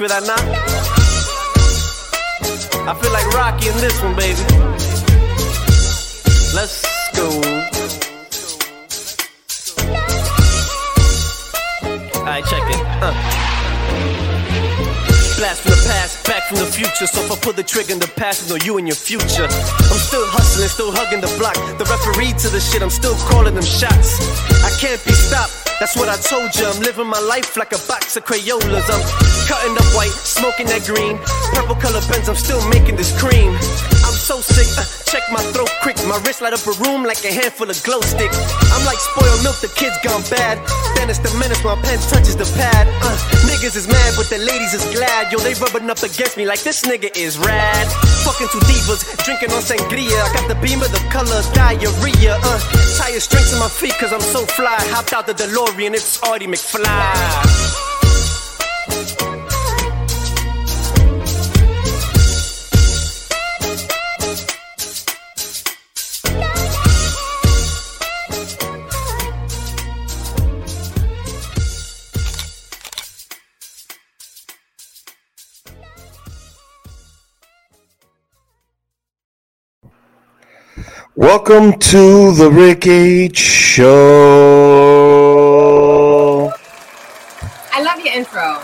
feel that knock? I feel like Rocky in this one, baby. Let's go. Alright, check it. Uh. Blast from the past, back from the future. So if I pull the trigger in the past, know you and your future. I'm still hustling, still hugging the block. The referee to the shit, I'm still calling them shots. I can't be stopped. That's what I told you. I'm living my life like a box of Crayolas. I'm cutting up white, smoking that green. Purple color pens, I'm still making this cream. I'm so sick, uh, check my throat quick. My wrist light up a room like a handful of glow sticks. I'm like spoiled milk, the kids gone bad. Then it's the menace, my pen touches the pad. Uh, niggas is mad, but the ladies is glad. Yo, they rubbing up against me like this nigga is rad. Fucking two divas, drinking on sangria. I got the beam of the color diarrhea. Uh, tire strings in my feet, cause I'm so fly. Hopped out the DeLorean, it's Marty McFly. Welcome to the Rick H Show. I love your intro.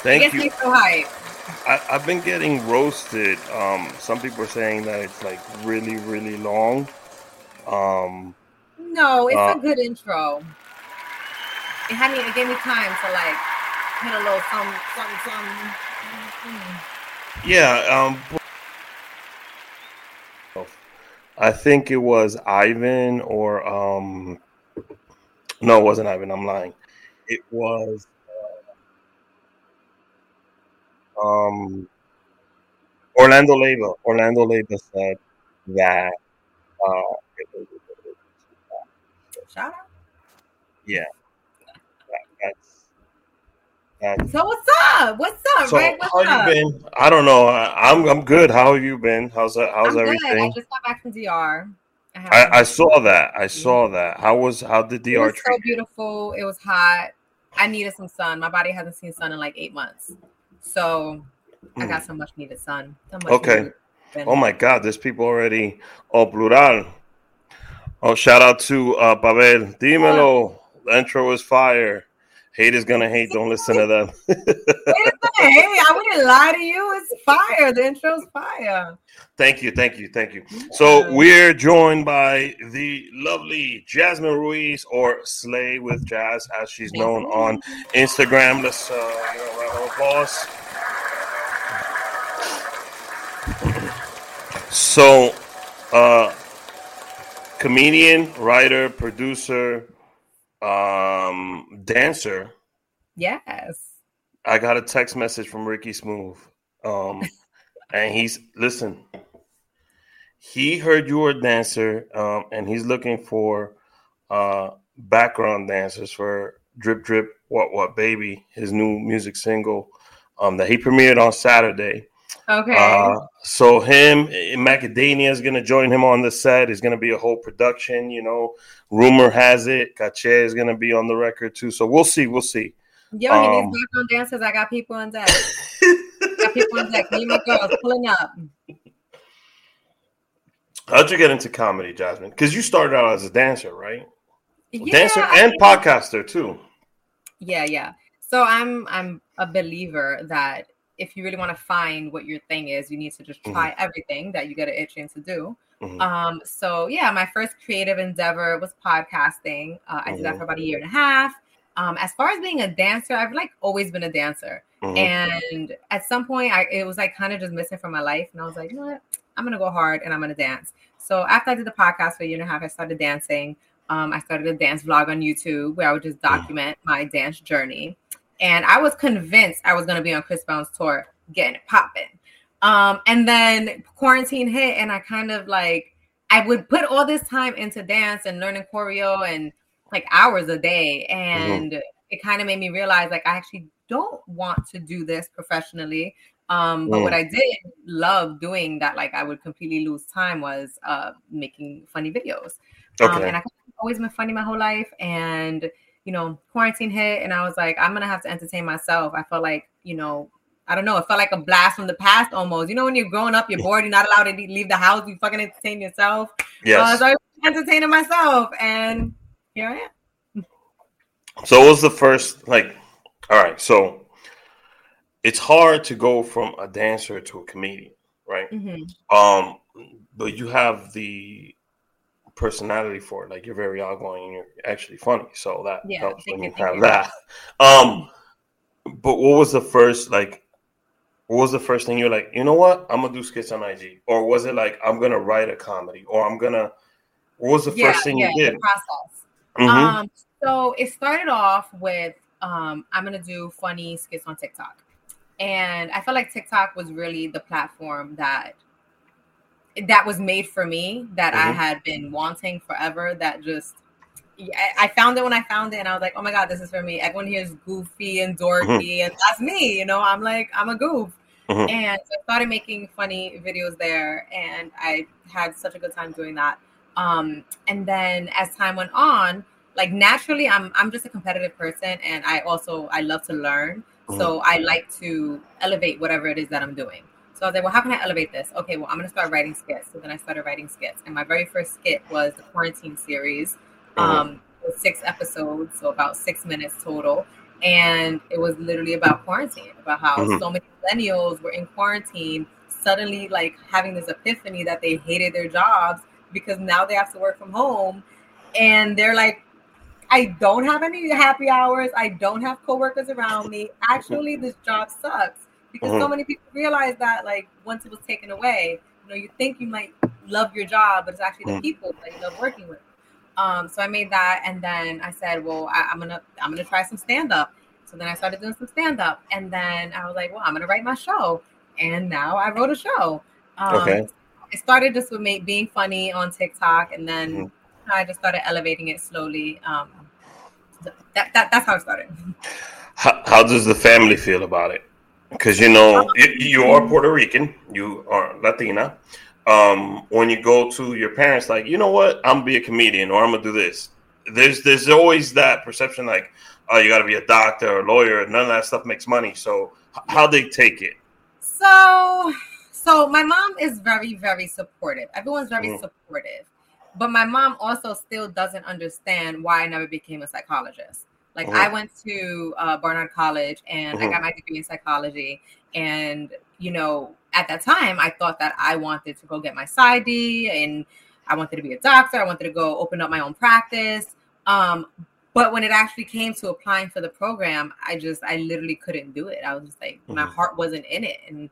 Thank you. so. I, I've been getting roasted. Um, some people are saying that it's like really, really long. Um, No, it's Uh, a good intro. It had me. It gave me time to like hit a little some, some, some. yeah. Um, I think it was Ivan or um, no, it wasn't Ivan. I'm lying. It was uh, um, Orlando Leyva. Orlando Leyva said that. Uh, Shout out. yeah, that's So what's up? What's up? So right? What's how up? you been? I don't know. I, I'm I'm good. How have you been? How's that? How's I'm good. I just got back from DR. I, I, I saw that. I saw that. How was how did it DR was so beautiful. It was hot. I needed some sun. My body hasn't seen sun in like eight months, so I got so much needed sun. Some much Hmm. Okay. needed. Oh my God! There's people already. Oh, plural. Oh, shout out to uh, Pavel. Dímelo. The intro is fire. Haters gonna hate. Don't listen to them. Hey, I wouldn't lie to you. It's fire. The intro's fire. Thank you, thank you, thank you. So we're joined by the lovely Jasmine Ruiz, or Slay with Jazz, as she's known on Instagram. Let's uh, you know, round of applause. So, uh, comedian, writer, producer, um, dancer. Yes. I got a text message from Ricky Smooth. Um, and he's listen. He heard you were a dancer, um, and he's looking for uh, background dancers for Drip Drip What What Baby, his new music single um, that he premiered on Saturday. Okay. Uh, so him, eh, Macadamia is gonna join him on the set. It's gonna be a whole production. You know, rumor has it Cache is gonna be on the record too. So we'll see. We'll see. Yo, he um, needs background dancers. I got people on deck. got people on deck. Me and my girls pulling up. How'd you get into comedy, Jasmine? Because you started out as a dancer, right? Yeah, dancer I and mean- podcaster too. Yeah, yeah. So I'm I'm a believer that if you really want to find what your thing is, you need to just try everything that you get an itching to do. Mhm. Um, so yeah, my first creative endeavor was podcasting. Uh, I did that Mhm. for about a year and a half. Um, as far as being a dancer, I've like always been a dancer. Mhm. And at some point, I it was like kind of just missing from my life, and I was like, you know what, I'm gonna go hard and I'm gonna dance. So after I did the podcast for a year and a half, I started dancing. Um, I started a dance vlog on YouTube where I would just document my dance journey. And I was convinced I was gonna be on Chris Brown's tour, getting it popping. Um, and then quarantine hit, and I kind of like I would put all this time into dance and learning choreo and like hours a day, and it kind of made me realize like I actually don't want to do this professionally. Um, but Mm. what I did love doing that, like I would completely lose time, was uh, making funny videos. Um, and I've always been funny my whole life, and you know, quarantine hit, and I was like, I'm gonna have to entertain myself. I felt like, you know, I don't know, it felt like a blast from the past almost. You know, when you're growing up, you're bored, you're not allowed to leave the house, you fucking entertain yourself. Yes. So I was entertaining myself, and here I am. So what was the first like? All right, so it's hard to go from a dancer to a comedian, right? Mm-hmm. Um, but you have the personality for it. Like you're very outgoing and you're actually funny, so that Yeah, helps when you, have that. Um, but what was the first like? What was the first thing you're like? You know what? I'm gonna do skits on IG, or was it like I'm gonna write a comedy, or I'm gonna? What was the Yeah, first thing yeah, you did? the process. Mhm. Um, so it started off with um, I'm gonna do funny skits on TikTok, and I felt like TikTok was really the platform that that was made for me that I Mhm. had been wanting forever. That just I I found it when I found it, and I was like, oh my god, this is for me. Everyone here is goofy and dorky, and that's me. You know, I'm like I'm a goof. Mhm. And so I started making funny videos there, and I had such a good time doing that. Um, and then as time went on, like naturally, I'm I'm just a competitive person, and I also I love to learn. So I like to elevate whatever it is that I'm doing. So I was like, well, how can I elevate this? Okay, well, I'm gonna start writing skits. So then I started writing skits, and my very first skit was the quarantine series. Um, it was six episodes, so about six minutes total, and it was literally about quarantine, about how Mhm. so many millennials were in quarantine, suddenly like having this epiphany that they hated their jobs because now they have to work from home, and they're like, I don't have any happy hours. I don't have coworkers around me. Actually, this job sucks because so Mhm. many people realize that like once it was taken away, you know, you think you might love your job, but it's actually the Mhm. people that you love working with. Um, so I made that, and then I said, well, I, I'm gonna I'm gonna try some stand up. So then I started doing some stand up, and then I was like, well, I'm gonna write my show, and now I wrote a show. Um, Okay. It started just with me being funny on TikTok, and then Mhm. I just started elevating it slowly. Um, that, that that's how it started. How, how does the family feel about it? Because you know you, you are Puerto Rican, you are Latina. Um, when you go to your parents, like you know what, I'm gonna be a comedian or I'm gonna do this. There's there's always that perception, like oh, you got to be a doctor or a lawyer. None of that stuff makes money. So how they take it? So, so my mom is very, very supportive. Everyone's very Mhm. supportive, but my mom also still doesn't understand why I never became a psychologist. Like Mhm. I went to uh, Barnard College and I Mhm. got my degree in psychology, and you know, at that time, I thought that I wanted to go get my PsyD and I wanted to be a doctor. I wanted to go open up my own practice. Um, but when it actually came to applying for the program, I just I literally couldn't do it. I was just like my Mhm. heart wasn't in it, and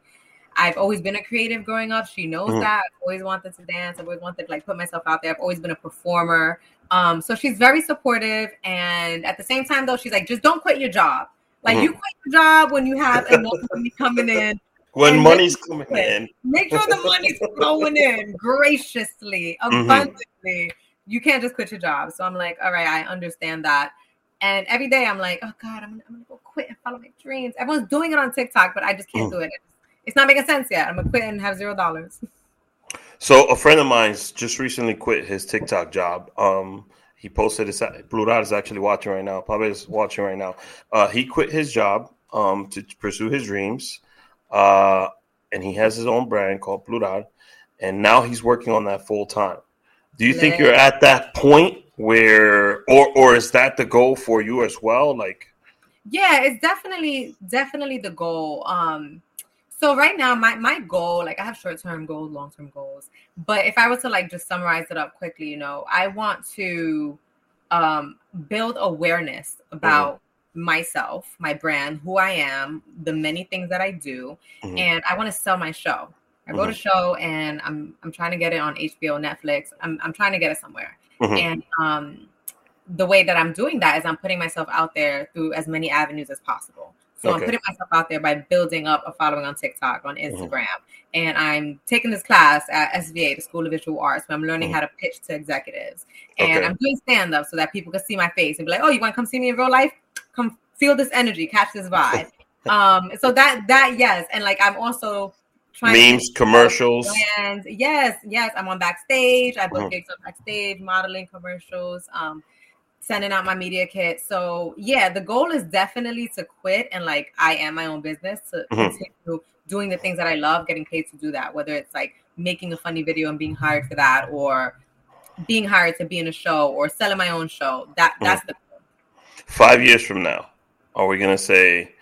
I've always been a creative growing up. She knows Mhm. that. I've always wanted to dance. I've always wanted to like put myself out there. I've always been a performer. Um, so she's very supportive, and at the same time, though, she's like, just don't quit your job. Like Mhm. you quit your job when you have enough money coming in. When money's coming in, Make sure the money's flowing in graciously, Mhm. abundantly. You can't just quit your job. So I'm like, all right, I understand that. And every day I'm like, oh God, I'm gonna, I'm gonna go quit and follow my dreams. Everyone's doing it on TikTok, but I just can't Mm. do it. It's not making sense yet. I'm gonna quit and have zero dollars. So a friend of mine's just recently quit his TikTok job. Um, he posted his Blue Dot is actually watching right now. Probably is watching right now. Uh, he quit his job um, to pursue his dreams, uh, and he has his own brand called Dot, and now he's working on that full time. Do you think you're at that point where, or or is that the goal for you as well? Like, yeah it's definitely definitely the goal um so right now my my goal like i have short-term goals long-term goals but if i were to like just summarize it up quickly you know i want to um build awareness about myself my brand who i am the many things that i do Mhm. and i want to sell my show i wrote a show and i'm i'm trying to get it on hbo netflix i'm, I'm trying to get it somewhere Mhm. and um the way that I'm doing that is I'm putting myself out there through as many avenues as possible. So I'm putting myself out there by building up a following on TikTok, on Instagram, and I'm taking this class at SVA, the School of Visual Arts, where I'm learning Mhm. how to pitch to executives. And Okay. I'm doing stand up so that people can see my face and be like, "Oh, you want to come see me in real life? Come feel this energy, catch this vibe." um, so that that yes, and like I'm also trying to memes, commercials. and yes, yes, I'm on backstage. I book Mhm. gigs on backstage, modeling commercials. Um, sending out my media kit. So yeah, the goal is definitely to quit and like I am my own business to Mhm. continue doing the things that I love, getting paid to do that. Whether it's like making a funny video and being hired for that, or being hired to be in a show, or selling my own show. That that's the Five years from now, are we gonna say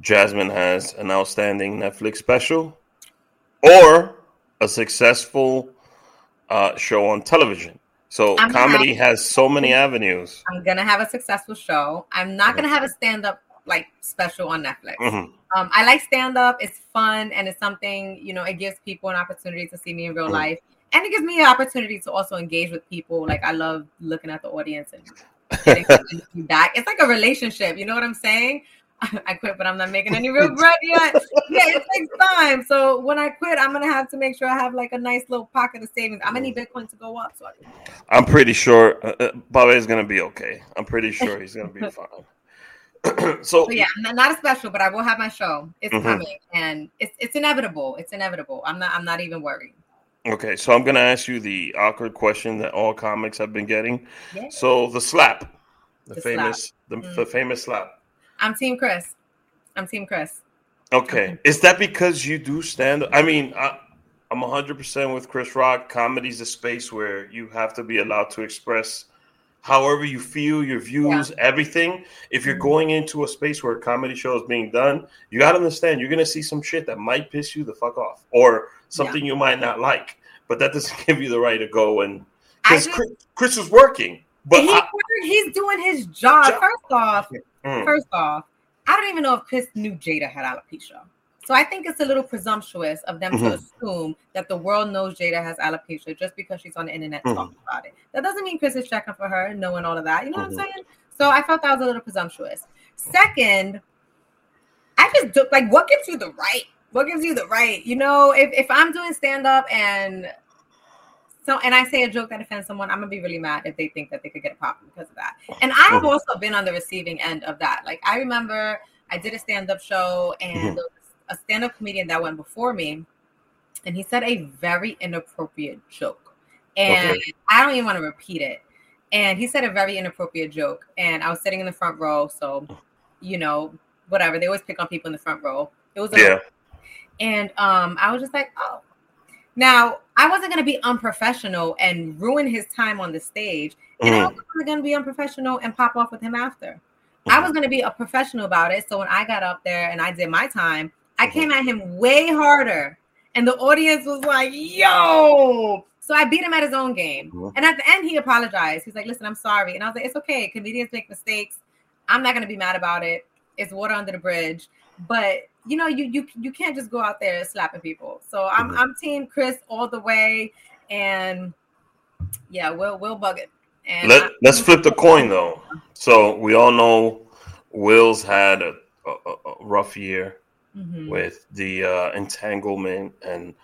Jasmine has an outstanding Netflix special, or a successful uh, show on television? So I'm comedy has so many avenues. I'm gonna have a successful show. I'm not gonna have a stand up like special on Netflix. Mhm. Um, I like stand up. It's fun and it's something, you know, it gives people an opportunity to see me in real Mhm. life. And it gives me an opportunity to also engage with people. Like I love looking at the audience and feedback. It's like a relationship, you know what I'm saying? I quit, but I'm not making any real bread yet. Yeah, it takes time. So when I quit, I'm gonna have to make sure I have like a nice little pocket of savings. I'm gonna need Bitcoin to go up. So I I'm pretty sure uh, uh, Bobby is gonna be okay. I'm pretty sure he's gonna be fine. so So yeah, n- not a special, but I will have my show. It's Mhm. coming, and it's it's inevitable. It's inevitable. I'm not I'm not even worried. Okay, so I'm gonna ask you the awkward question that all comics have been getting. Yeah. So the slap, the, The famous, The, Mm. the famous slap. I'm Team Chris. I'm Team Chris. Okay, is that because you do stand? I mean, I, I'm 100 percent with Chris Rock. Comedy's a space where you have to be allowed to express however you feel, your views, everything. If you're going into a space where a comedy show is being done, you got to understand you're gonna see some shit that might piss you the fuck off, or something you might not like. But that doesn't give you the right to go and because Chris, Chris was working. But he, I, he's doing his job. Job. First off, Mm, first off, I don't even know if Chris knew Jada had alopecia. So I think it's a little presumptuous of them to Mhm. assume that the world knows Jada has alopecia just because she's on the internet Mhm. talking about it. That doesn't mean Chris is checking for her and knowing all of that. You know Mhm. what I'm saying? So I felt that was a little presumptuous. Second, I just do, like what gives you the right? What gives you the right? You know, if, if I'm doing stand up and so and I say a joke that offends someone, I'm gonna be really mad if they think that they could get a pop because of that. And I have also been on the receiving end of that. Like I remember I did a stand-up show and Mhm. there was a stand-up comedian that went before me, and he said a very inappropriate joke. And Okay. I don't even want to repeat it. And he said a very inappropriate joke. And I was sitting in the front row, so you know, whatever. They always pick on people in the front row. It was a yeah, and um, I was just like, oh. Now, I wasn't going to be unprofessional and ruin his time on the stage. And I Mhm. wasn't going to be unprofessional and pop off with him after. I Mhm. was going to be a professional about it. So when I got up there and I did my time, I Mhm. came at him way harder. And the audience was like, yo. So I beat him at his own game. Mhm. And at the end, he apologized. He's like, listen, I'm sorry. And I was like, it's okay. Comedians make mistakes. I'm not going to be mad about it. It's water under the bridge. But you know, you you you can't just go out there slapping people. So I'm Mhm. I'm team Chris all the way. And yeah, we'll we'll bug it. And Let, I- let's flip the coin though. So we all know Will's had a, a, a rough year Mhm. with the uh, entanglement and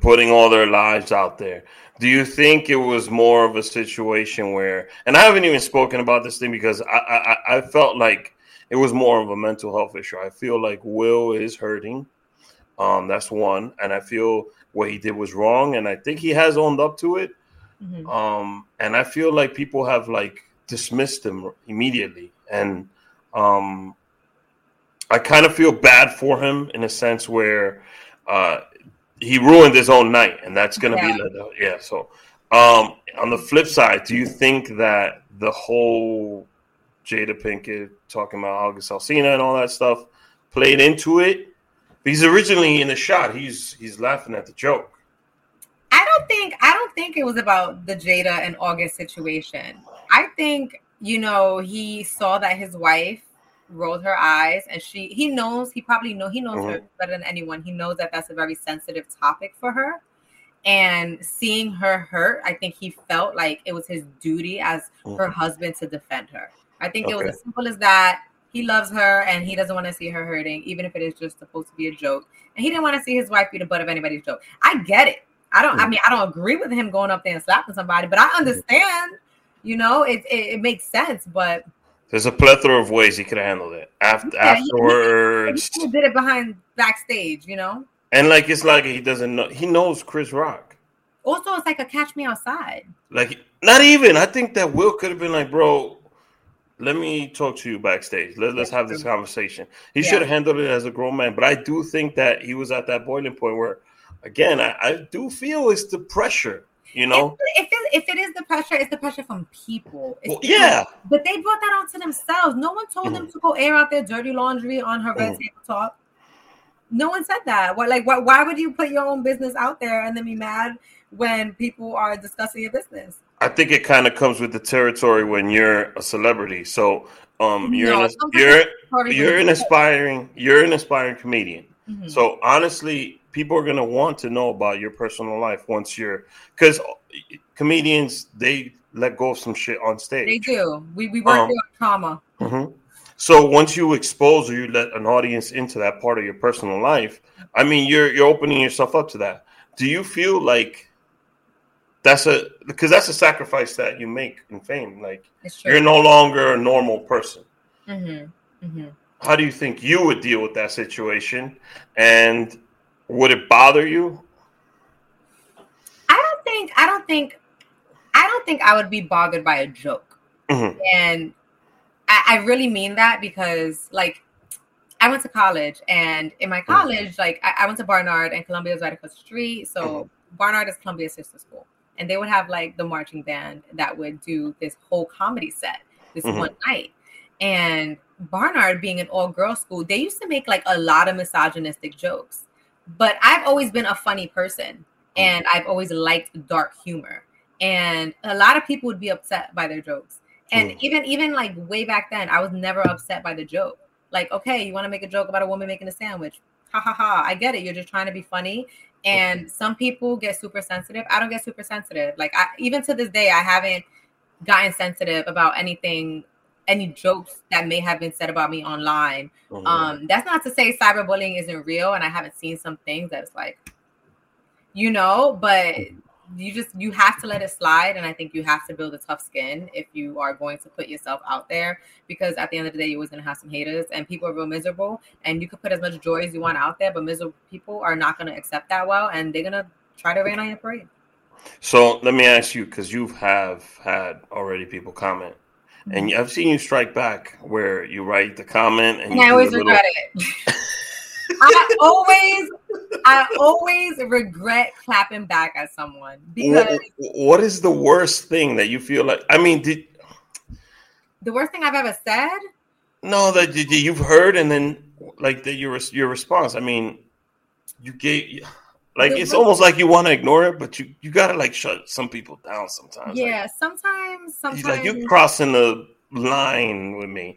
putting all their lives out there. Do you think it was more of a situation where, and I haven't even spoken about this thing because I, I, I felt like it was more of a mental health issue. I feel like Will is hurting. Um, that's one, and I feel what he did was wrong, and I think he has owned up to it. Mhm. um and i feel like people have like dismissed him immediately and um i kind of feel bad for him in a sense where uh he ruined his own night and that's gonna Yeah. be yeah so um on the flip side do you think that the whole jada pinkett talking about august alsina and all that stuff played into it He's originally in the shot he's he's laughing at the joke I don't think I don't think it was about the Jada and August situation. I think you know he saw that his wife rolled her eyes and she he knows he probably know he knows her mm-hmm. better than anyone. He knows that that's a very sensitive topic for her. And seeing her hurt, I think he felt like it was his duty as her mm-hmm. husband to defend her. I think it was as simple as that. He loves her and he doesn't want to see her hurting, even if it is just supposed to be a joke. And he didn't want to see his wife be the butt of anybody's joke. I get it. I don't. I mean, I don't agree with him going up there and slapping somebody, but I understand. You know, it it, it makes sense. But There's a plethora of ways he could handle it after Yeah, he- he- afterwards, he did it behind backstage. You know, and like it's like he doesn't know. He knows Chris Rock. Also, it's like a catch me outside. Like not even. I think that Will could have been like, bro. Let me talk to you backstage. Let, us have this conversation. He yeah. should have handled it as a grown man, but I do think that he was at that boiling point where, again, I, I do feel it's the pressure you know if, if, it, if it is the pressure it's the pressure from people well, yeah but they brought that onto themselves no one told mm. them to go air out their dirty laundry on her red mm. table talk no one said that what like why, why would you put your own business out there and then be mad when people are discussing your business i think it kind of comes with the territory when you're a celebrity so um you're no, an, you're you're an aspiring you're an aspiring comedian mm-hmm. so honestly people are going to want to know about your personal life once you're because comedians they let go of some shit on stage. They do. We we work um, trauma. Mm-hmm. So once you expose or you let an audience into that part of your personal life, I mean, you're you're opening yourself up to that. Do you feel like that's a because that's a sacrifice that you make in fame? Like you're no longer a normal person. Mm-hmm. Mm-hmm. How do you think you would deal with that situation? And would it bother you? I don't think. I don't think. I don't think I would be bothered by a joke. Mm-hmm. And I, I really mean that because, like, I went to college, and in my mm-hmm. college, like, I, I, went to Barnard, and Columbia was right across the street. So mm-hmm. Barnard is Columbia's sister school, and they would have like the marching band that would do this whole comedy set this mm-hmm. one night. And Barnard, being an all-girl school, they used to make like a lot of misogynistic jokes but I've always been a funny person and I've always liked dark humor. And a lot of people would be upset by their jokes. And mm. even even like way back then, I was never upset by the joke. Like, okay, you want to make a joke about a woman making a sandwich. Ha ha ha. I get it. You're just trying to be funny. And some people get super sensitive. I don't get super sensitive. Like I, even to this day, I haven't gotten sensitive about anything any jokes that may have been said about me online. Mm-hmm. Um, that's not to say cyberbullying isn't real, and I haven't seen some things that's like, you know, but you just you have to let it slide, and I think you have to build a tough skin if you are going to put yourself out there, because at the end of the day, you're always gonna have some haters, and people are real miserable, and you could put as much joy as you want out there, but miserable people are not gonna accept that well, and they're gonna try to rain on your parade. So let me ask you, because you have had already people comment and I've seen you strike back where you write the comment and, and I always regret it. I always, I always regret clapping back at someone because. What, what is the worst thing that you feel like? I mean, did the worst thing I've ever said? No, that you've heard, and then like the, your your response. I mean, you gave like the it's almost like you want to ignore it, but you you gotta like shut some people down sometimes. Yeah, like, sometimes sometimes like you're crossing the line with me.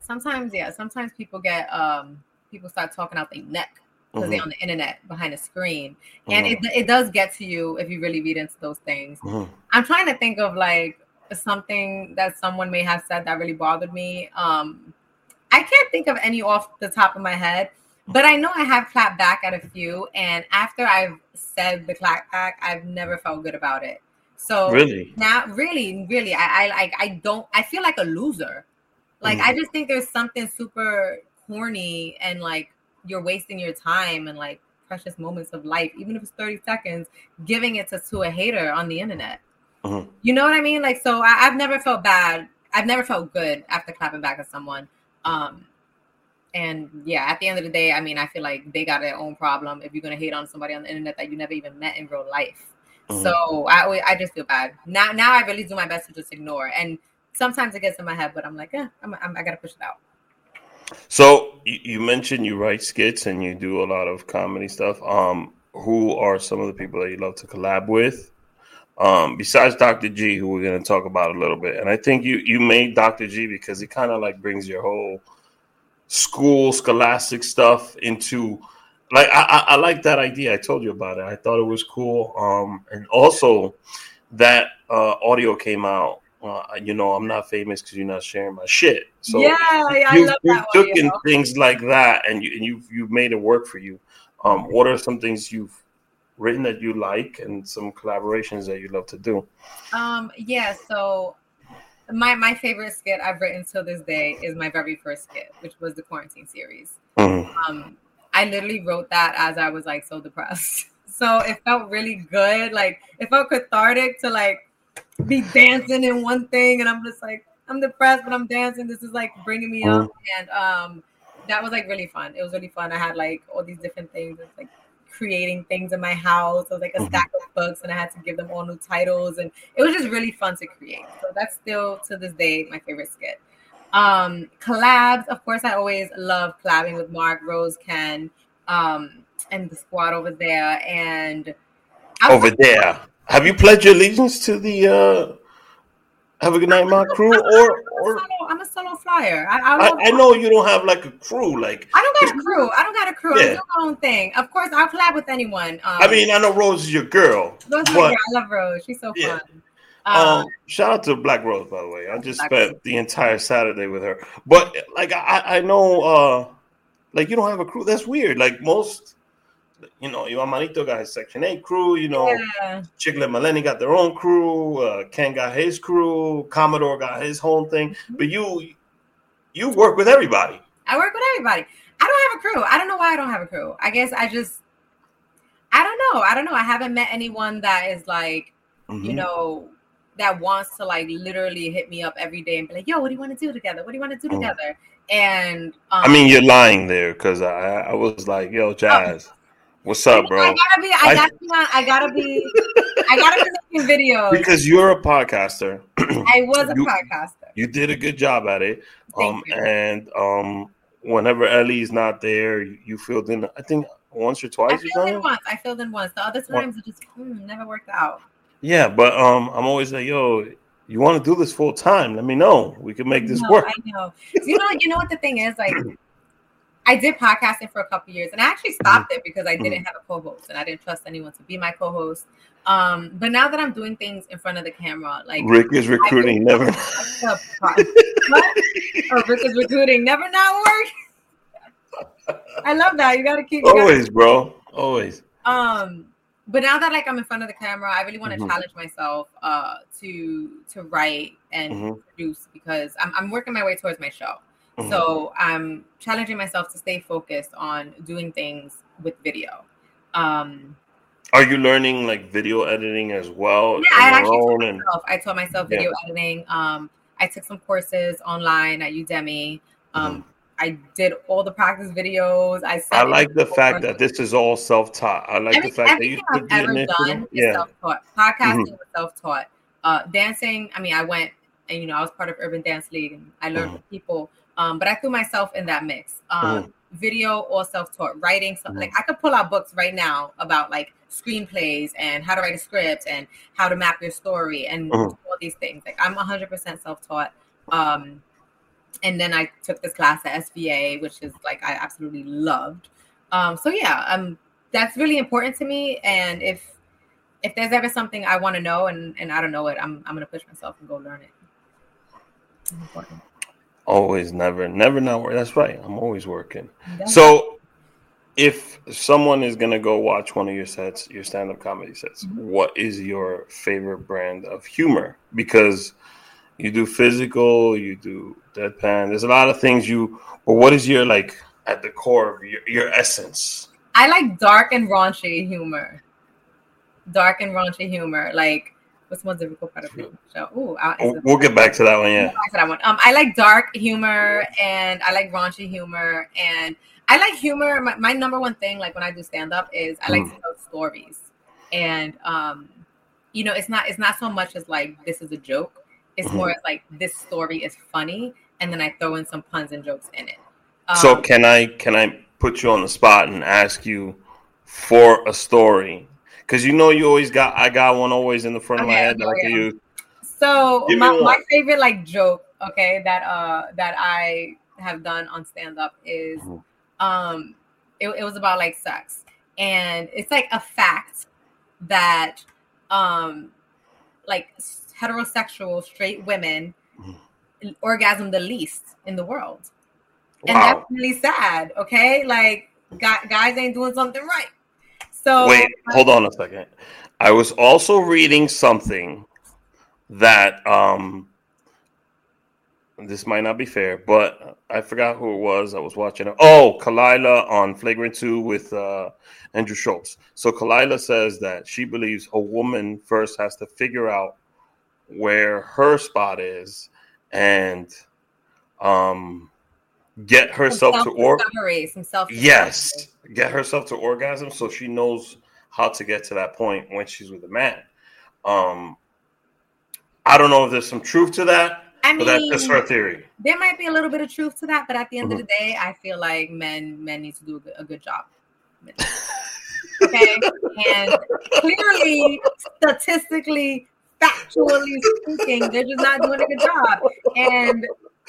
Sometimes, yeah. Sometimes people get um people start talking out their neck because mm-hmm. they're on the internet behind a screen, and mm-hmm. it it does get to you if you really read into those things. Mm-hmm. I'm trying to think of like something that someone may have said that really bothered me. Um, I can't think of any off the top of my head. But I know I have clapped back at a few, and after I've said the clap back, I've never felt good about it. So really, now, really, really, I, I like, I don't, I feel like a loser. Like, mm. I just think there's something super corny and like you're wasting your time and like precious moments of life, even if it's 30 seconds, giving it to, to a hater on the internet. Mm-hmm. You know what I mean? Like, so I, have never felt bad. I've never felt good after clapping back at someone. Um, and yeah, at the end of the day, I mean, I feel like they got their own problem if you're gonna hate on somebody on the internet that you never even met in real life. Mm-hmm. So I I just feel bad now. Now I really do my best to just ignore, and sometimes it gets in my head, but I'm like, yeah, I'm, I'm, i got to push it out. So you mentioned you write skits and you do a lot of comedy stuff. Um, who are some of the people that you love to collab with? Um, besides Dr. G, who we're going to talk about a little bit, and I think you you made Dr. G because he kind of like brings your whole school scholastic stuff into like I, I, I, like that idea. I told you about it. I thought it was cool. Um, and also that uh, audio came out. Uh, you know, I'm not famous because you're not sharing my shit. So yeah, yeah you, I love that. You've taken things like that, and you and you've you've made it work for you. Um, what are some things you've written that you like, and some collaborations that you love to do? Um, yeah. So my my favorite skit I've written till this day is my very first skit, which was the quarantine series. Mm-hmm. Um, I literally wrote that as I was like so depressed. So it felt really good. Like it felt cathartic to like be dancing in one thing, and I'm just like, I'm depressed, but I'm dancing. This is like bringing me up, Mm-hmm. and um, that was like really fun. It was really fun. I had like all these different things, It's, like creating things in my house. It was like a stack of books, and I had to give them all new titles, and it was just really fun to create. So that's still to this day my favorite skit. Um, collabs, of course, I always love collabing with Mark, Rose, Ken, um, and the squad over there, and Over there. Have you pledged your allegiance to the uh Have a Good Night, my crew? Or or I'm a solo flyer. I, I, I, I know you don't have like a crew. Like I don't got a crew. I don't got a crew. Yeah. I do my own thing. Of course, I'll collab with anyone. Um, I mean, I know Rose is your girl, Rose is my girl. I love Rose. She's so Yeah. fun. Um, um, shout out to Black Rose, by the way. I just Black spent the entire Saturday with her. But like I, I know uh like you don't have a crew. That's weird. Like most you know, your Manito got his section eight crew, you know, yeah. Chicklet Maleni got their own crew, uh, Ken got his crew, Commodore got his whole thing. Mm-hmm. But you you work with everybody. I work with everybody. I don't have a crew. I don't know why I don't have a crew. I guess I just, I don't know. I don't know. I haven't met anyone that is like, you Mhm. know, that wants to like literally hit me up every day and be like, yo, what do you want to do together? What do you want to do Mm. together? And um, I mean, you're lying there because I, I was like, yo, Jazz, what's up, bro? I gotta be, I I- gotta be, on- I gotta be, I gotta be making videos. Because you're a podcaster. I was a you- podcaster. You did a good job at it. Thank Um, you. and um, whenever Ellie's not there, you, you filled in. I think once or twice or filled in once. I filled in once. The other times it just mm, never worked out. Yeah, but um, I'm always like, yo, you want to do this full time? Let me know. We can make this No, work. I know. You know, you know what the thing is? Like, I did podcasting for a couple years, and I actually stopped it because I didn't have a co-host, and I didn't trust anyone to be my co-host. Um, but now that I'm doing things in front of the camera, like Rick is recruiting. Never. what? Oh, Rick is recruiting. Never not work. I love that. You got to keep. You gotta Always, bro. Always. um but now that like i'm in front of the camera i really want to Mhm. challenge myself uh to to write and Mhm. produce because I'm, I'm working my way towards my show Mhm. so i'm challenging myself to stay focused on doing things with video um Are you learning like video editing as well? yeah i actually taught and- myself i taught myself Yeah. video editing um i took some courses online at udemy um Mhm. i did all the practice videos i I like the fact that this is all self-taught. I like Every- the fact that you I've ever done is Yeah. self-taught. Podcasting was self-taught. Uh, dancing, I mean, I went and you know I was part of Urban Dance League and I learned Mhm. from people. Um, but I threw myself in that mix. Um, Video or self-taught writing. So Mhm. like I could pull out books right now about like screenplays and how to write a script and how to map your story and Mhm. all these things. Like I'm 100% self-taught. Um, and then I took this class at SVA, which is like I absolutely loved. Um, so yeah, um, that's really important to me. And if if there's ever something I want to know and, and I don't know it, I'm I'm gonna push myself and go learn it. It's important. Always, never, never not work. That's right. I'm always working. That's- So, if someone is gonna go watch one of your sets, your stand-up comedy sets, Mhm. what is your favorite brand of humor? Because you do physical, you do deadpan. There's a lot of things you. But what is your like at the core of your, your essence? I like dark and raunchy humor. Dark and raunchy humor. Like what's most difficult part of the show? Ooh, We'll, we'll get back to that one. Yeah. back to that one. Um, I like dark humor and I like raunchy humor and I like humor. My, my number one thing, like when I do stand up, is I like Mm. to tell stories. And um, you know, it's not it's not so much as like this is a joke. It's Mm-hmm. more as like this story is funny, and then I throw in some puns and jokes in it. Um, So can I can I put you on the spot and ask you for a story? Because you know you always got I got one always in the front of my head that I can use. So my, my favorite like joke, okay, that uh that I have done on stand up is Mhm. um it, it was about like sex. And it's like a fact that um like heterosexual straight women Mhm. orgasm the least in the world. And that's really sad, okay? Like guys ain't doing something right. So Wait, hold on a second. I was also reading something that um this might not be fair, but I forgot who it was. I was watching it. Oh, Khalyla on Flagrant 2 with uh, Andrew Schulz. So Khalyla says that she believes a woman first has to figure out where her spot is and um get herself to orgasm. Yes, get herself to orgasm so she knows how to get to that point when she's with a man. Um I don't know if there's some truth to that. I mean, that's just her theory. There might be a little bit of truth to that, but at the end mm-hmm. of the day, I feel like men men need to do a good, a good job. okay, and clearly, statistically, factually speaking, they're just not doing a good job. And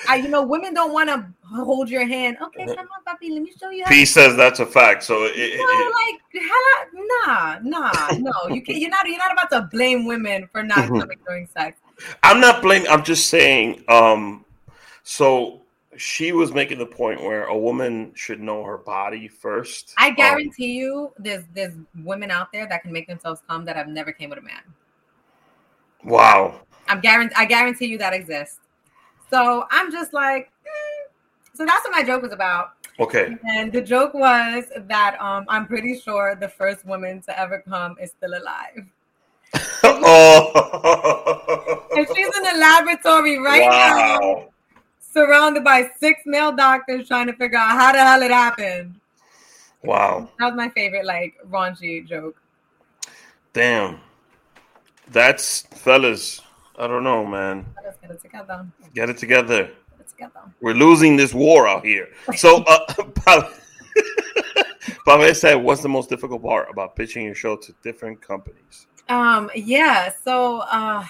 I, you know, women don't want to hold your hand. Okay, come on, puppy, let me show you. P says that's a fact. So, it, it, like, hella, nah, nah, no, you can't. You're not. You're not about to blame women for not mm-hmm. coming during sex. I'm not blaming. I'm just saying. Um, so she was making the point where a woman should know her body first. I um, guarantee um, you, there's there's women out there that can make themselves come that have never came with a man. Wow. I'm guarantee. I guarantee you that exists. So I'm just like, mm. so that's what my joke was about. Okay. And the joke was that um, I'm pretty sure the first woman to ever come is still alive oh. And she's in the laboratory right wow. now, surrounded by six male doctors trying to figure out how the hell it happened. Wow. That was my favorite, like, raunchy joke. Damn. That's, fellas, I don't know, man. Let's get it together. Get it together. Get it together. We're losing this war out here. So, uh, Pavel said, what's the most difficult part about pitching your show to different companies? Um, yeah. So, uh,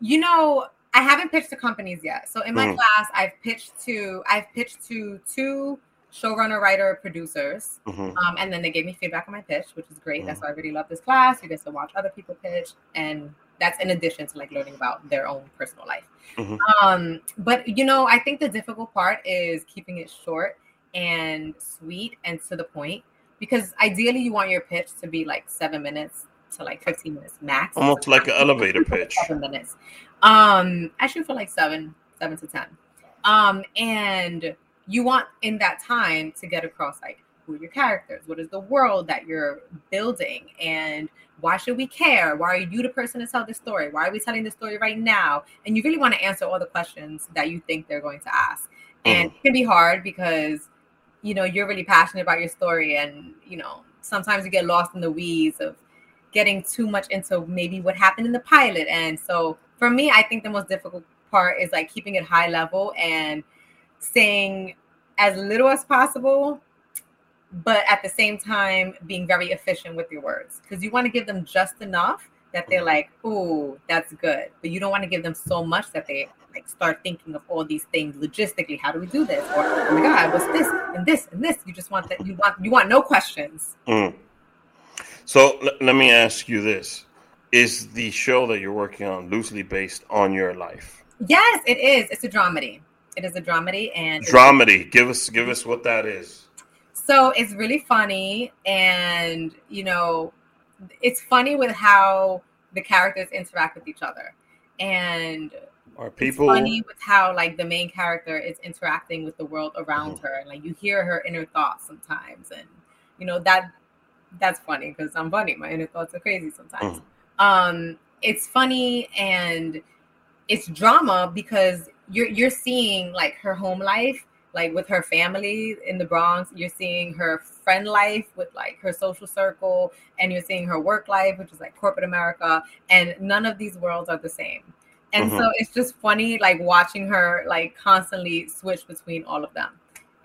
you know, I haven't pitched to companies yet. So in my mm. class, I've pitched to I've pitched to two showrunner, writer, producers, mm-hmm. um, and then they gave me feedback on my pitch, which is great. Mm-hmm. That's why I really love this class. You get to watch other people pitch, and that's in addition to like learning about their own personal life. Mm-hmm. Um, but you know, I think the difficult part is keeping it short and sweet and to the point because ideally you want your pitch to be like seven minutes to like 15 minutes max. Almost like an elevator pitch. Seven minutes. Um, I shoot for like seven, seven to ten. Um, and you want in that time to get across like who are your characters, what is the world that you're building, and why should we care? Why are you the person to tell this story? Why are we telling this story right now? And you really want to answer all the questions that you think they're going to ask. And mm. it can be hard because you know you're really passionate about your story and you know sometimes you get lost in the weeds of getting too much into maybe what happened in the pilot. And so for me, I think the most difficult part is like keeping it high level and saying as little as possible, but at the same time being very efficient with your words because you want to give them just enough that they're like, "Oh, that's good," but you don't want to give them so much that they like start thinking of all these things logistically. How do we do this? Or oh my god, what's this and this and this? You just want that. You want you want no questions. Mm. So l- let me ask you this: Is the show that you're working on loosely based on your life? Yes, it is. It's a dramedy. It is a dramedy, and dramedy. Give us give us what that is. So it's really funny, and you know, it's funny with how the characters interact with each other, and are people funny with how like the main character is interacting with the world around mm-hmm. her, and like you hear her inner thoughts sometimes, and you know that that's funny because I'm funny. My inner thoughts are crazy sometimes. Mm. Um, it's funny and it's drama because you're you're seeing like her home life, like with her family in the Bronx. You're seeing her friend life with like her social circle, and you're seeing her work life, which is like corporate America. And none of these worlds are the same. And mm-hmm. so it's just funny, like watching her like constantly switch between all of them.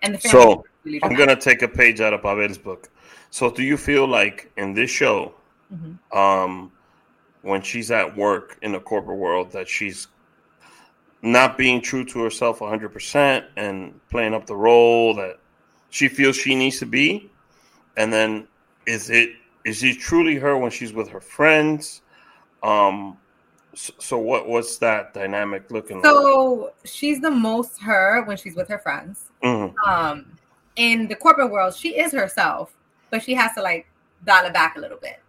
And the so really I'm gonna take a page out of Pavel's book. So, do you feel like in this show, mm-hmm. um, when she's at work in the corporate world, that she's not being true to herself 100% and playing up the role that she feels she needs to be? And then, is it is she truly her when she's with her friends? Um, so, so what what's that dynamic looking so like? So she's the most her when she's with her friends. Mm-hmm. Um, in the corporate world, she is herself but she has to like dial it back a little bit.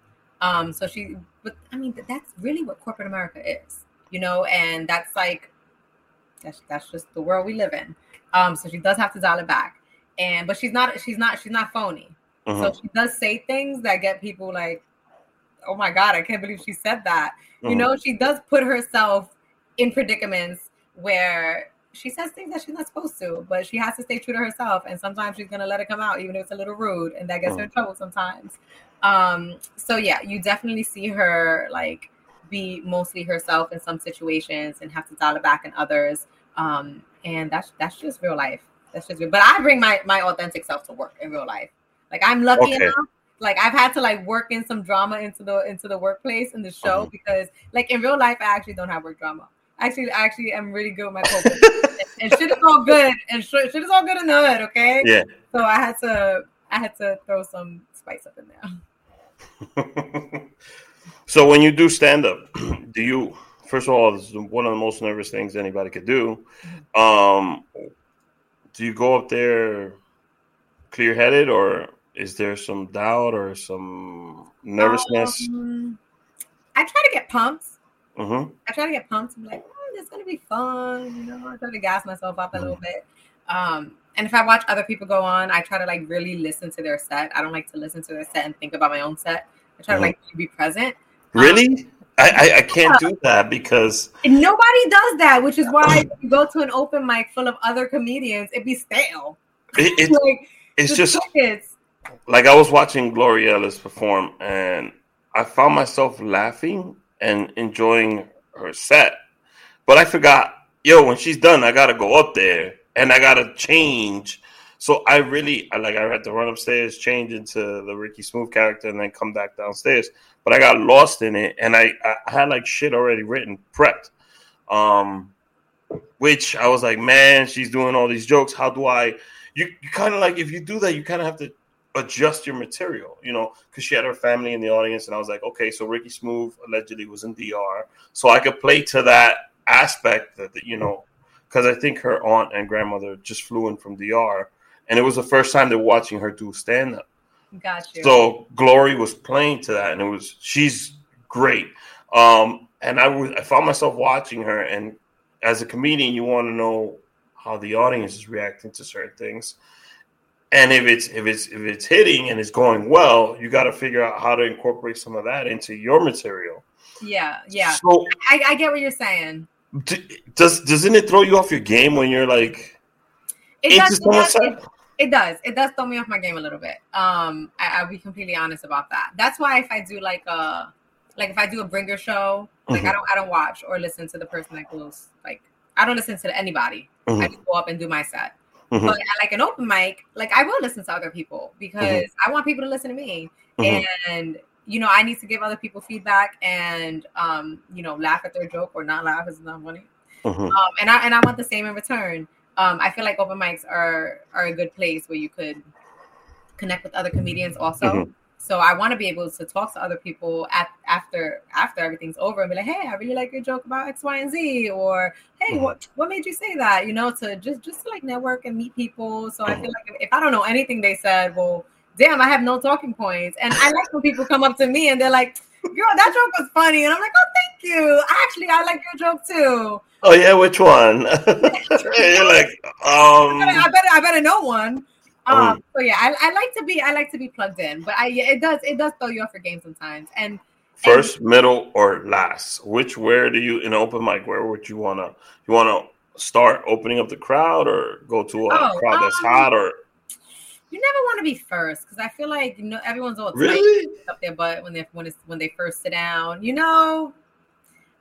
Um, so she, but I mean, that's really what corporate America is, you know, and that's like, That's that's just the world we live in. Um, so she does have to dial it back. And but she's not she's not she's not phony. Mhm. So she does say things that get people like, oh my god, I can't believe she said that. You Mhm. know, she does put herself in predicaments where she says things that she's not supposed to, but she has to stay true to herself. And sometimes she's gonna let it come out, even if it's a little rude, and that gets her in trouble sometimes. Um, so yeah, you definitely see her like be mostly herself in some situations and have to dial it back in others. Um, and that's that's just real life. That's just real. But I bring my my authentic self to work in real life. Like I'm lucky Okay. enough. Like I've had to like work in some drama into the into the workplace in the show Mhm. because like in real life I actually don't have work drama. Actually, I actually am really good with my coping. and shit is all good and shit, shit is all good in the hood, okay? Yeah. So I had to I had to throw some spice up in there. so when you do stand up, do you first of all, this is one of the most nervous things anybody could do. Um, do you go up there clear headed, or is there some doubt or some nervousness? Um, I try to get pumped. hmm I try to get pumped. I'm like, oh, it's gonna be fun. You know, I try to gas myself up a little bit. Um, and if I watch other people go on, I try to like really listen to their set. I don't like to listen to their set and think about my own set. I try Mhm. to like be present. Really? I, I, I can't do that because And nobody does that, which is why if you go to an open mic full of other comedians, it'd be stale. it, it, like it's just crickets. like I was watching Gloria Ellis perform, and I found myself laughing and enjoying her set. But I forgot, yo, when she's done, I gotta go up there and I gotta change. So I really, I like, I had to run upstairs, change into the Ricky Smooth character, and then come back downstairs. But I got lost in it, and I, I had like shit already written, prepped. Um, which I was like, man, she's doing all these jokes. How do I? You, you kind of like if you do that, you kind of have to adjust your material, you know, because she had her family in the audience, and I was like, okay, so Ricky Smooth allegedly was in DR, so I could play to that aspect that that, you know, because I think her aunt and grandmother just flew in from DR, and it was the first time they're watching her do stand up. Got you. So Glory was playing to that, and it was she's great. Um, and I was I found myself watching her, and as a comedian, you want to know how the audience is reacting to certain things, and if it's if it's if it's hitting and it's going well, you got to figure out how to incorporate some of that into your material. yeah, yeah. So I, I get what you're saying. d- does doesn't it throw you off your game when you're like It does, it, does it? It does. It does throw me off my game a little bit. Um, I, I'll be completely honest about that. That's why if I do like a like if I do a bringer show, like Mhm. I don't I don't watch or listen to the person that goes like I don't listen to anybody. I Mhm. just go up and do my set. Mhm. But like an open mic, like I will listen to other people because I want people to listen to me. Mhm. And you know, I need to give other people feedback and um, you know, laugh at their joke or not laugh is not funny. Mhm. Um, and I and I want the same in return. Um, I feel like open mics are are a good place where you could connect with other comedians also. Mhm. So I want to be able to talk to other people at, after after everything's over and be like, hey, I really like your joke about X, Y, and Z, or hey, Mhm. what what made you say that? You know, to just just to like network and meet people. So I feel like if, if I don't know anything they said, well, damn, I have no talking points. And I like when people come up to me and they're like, girl, that joke was funny, and I'm like, oh, thank you. Actually, I like your joke too. Oh yeah, which one? you're like um. I better, I better, I better know one. Um, Um, so yeah, I, I like to be, I like to be plugged in, but I, yeah, it does, it does throw you off your game sometimes. And First, middle, or last? Which where do you in an open mic? Where would you wanna you wanna start opening up the crowd, or go to a Oh, crowd that's um, hot, or you never want to be first because I feel like you know everyone's all tight really? up their butt when they when it's when they first sit down. You know,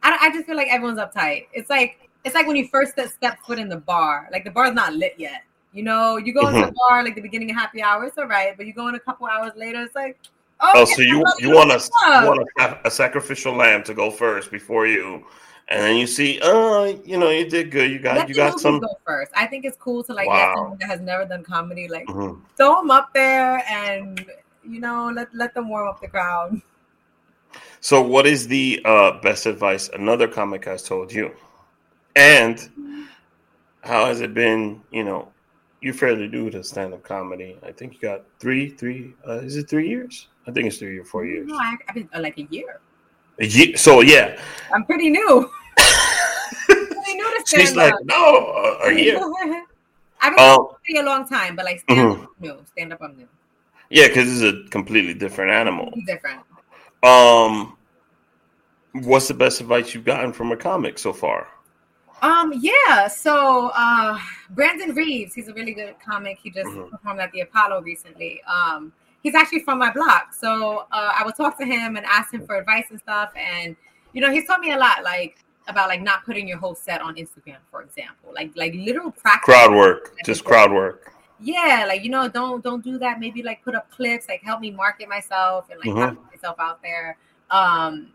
I, I just feel like everyone's uptight. It's like it's like when you first step, step foot in the bar. Like the bar's not lit yet. You know, you go into Mm-hmm. the bar like the beginning of happy hour, it's all right, but you go in a couple hours later, it's like, Oh, so you you want a you want a, a sacrificial lamb to go first before you, and then you see, oh, you know, you did good. You got Let you got some. go first. I think it's cool to like Wow. let someone that has never done comedy like Mhm. throw them up there and you know let let them warm up the crowd. So, what is the uh, best advice another comic has told you, and how has it been? You know, you fairly new to stand up comedy. I think you got three, three. Uh, is it three years? I think it's three or four years. No, I, I've been uh, like a year. Ye- So yeah, I'm pretty new. pretty new to so She's like, no, a year. I've been um, a long time, but like stand mm-hmm. no, stand up, I'm new. Yeah, because it's a completely different animal. Different. Um, what's the best advice you've gotten from a comic so far? Um, yeah. So uh Brandon Reeves, he's a really good comic. He just mm-hmm. performed at the Apollo recently. Um, he's actually from my block. So uh I would talk to him and ask him for advice and stuff. And you know, he's taught me a lot, like about like not putting your whole set on Instagram, for example. Like like literal practice. Crowd work. Just crowd work. Yeah, like you know, don't don't do that. Maybe like put up clips, like help me market myself and like mm-hmm. put myself out there. Um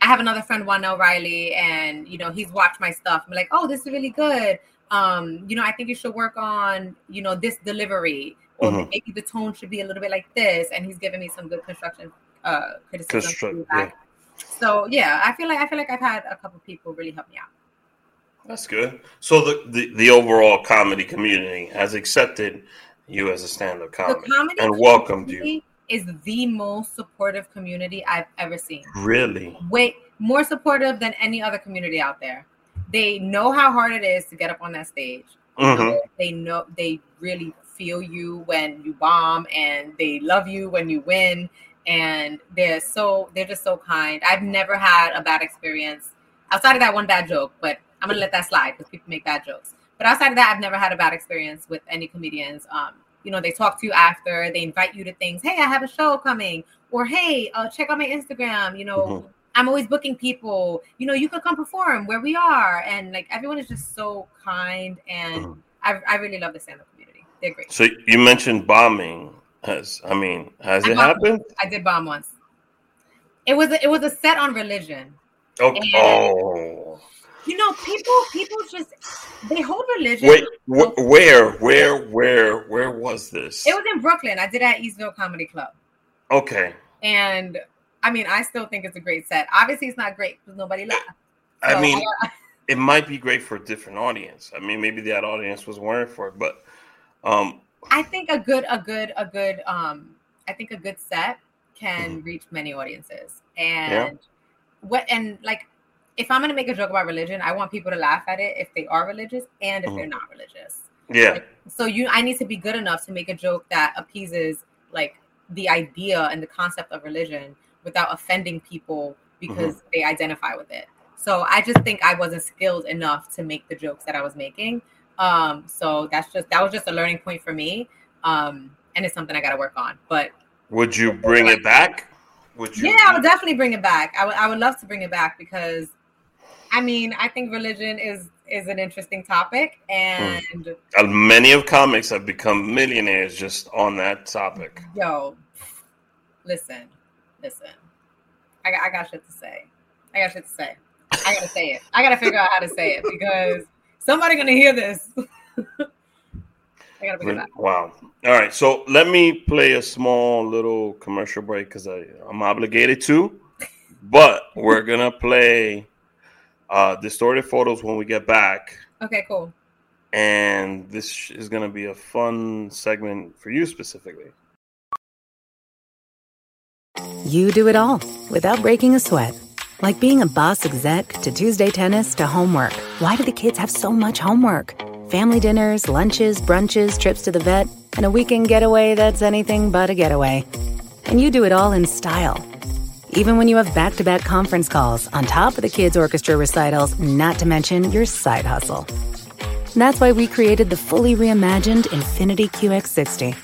I have another friend, Juan O'Reilly, and you know, he's watched my stuff. I'm like, oh, this is really good. Um, you know, I think you should work on, you know, this delivery, or mm-hmm. maybe the tone should be a little bit like this. And he's given me some good construction uh criticism. Yeah. So yeah, I feel like I feel like I've had a couple people really help me out. That's good. So the, the, the overall comedy community has accepted you as a stand-up comic and welcomed you is the most supportive community I've ever seen. Really? Wait, more supportive than any other community out there. They know how hard it is to get up on that stage. Mm-hmm. They know they really feel you when you bomb and they love you when you win and they're so they're just so kind. I've never had a bad experience outside of that one bad joke, but I'm gonna let that slide because people make bad jokes. But outside of that, I've never had a bad experience with any comedians. Um, you know, they talk to you after, they invite you to things. Hey, I have a show coming, or hey, uh, check out my Instagram. You know, mm-hmm. I'm always booking people. You know, you could come perform where we are, and like everyone is just so kind, and mm-hmm. I, I really love the stand-up community. They're great. So you mentioned bombing. Has I mean, has I it happened? I did bomb once. It was a, it was a set on religion. Oh, okay. oh you know, people people just they hold religion. Wait, wh- where, where, where, where was this? It was in Brooklyn. I did it at Eastville Comedy Club. Okay. And I mean, I still think it's a great set. Obviously, it's not great because nobody laughed. So, I mean, it might be great for a different audience. I mean, maybe that audience was wearing for it, but um, I think a good, a good, a good, um, I think a good set can mm-hmm. reach many audiences, and yeah. what and like if I'm going to make a joke about religion, I want people to laugh at it if they are religious and if mm-hmm. they're not religious. Yeah. Like, so you, I need to be good enough to make a joke that appeases like the idea and the concept of religion without offending people because mm-hmm. they identify with it. So I just think I wasn't skilled enough to make the jokes that I was making. Um, so that's just that was just a learning point for me. Um, and it's something I got to work on. But would you bring it back? Would you? Yeah, I would definitely bring it back. I would I would love to bring it back because I mean, I think religion is is an interesting topic, and mm. many of comics have become millionaires just on that topic. Yo, listen, listen, I got I got shit to say. I got shit to say. I gotta say it. I gotta figure out how to say it because somebody gonna hear this. I gotta bring it Wow. All right. So let me play a small little commercial break because I'm obligated to. But we're gonna play uh, distorted photos when we get back. Okay, cool. And this is going to be a fun segment for you specifically. You do it all without breaking a sweat. Like being a boss exec to Tuesday tennis to homework. Why do the kids have so much homework? Family dinners, lunches, brunches, trips to the vet, and a weekend getaway that's anything but a getaway. And you do it all in style even when you have back to back conference calls on top of the kids' orchestra recitals, not to mention your side hustle. That's why we created the fully reimagined Infiniti QX60.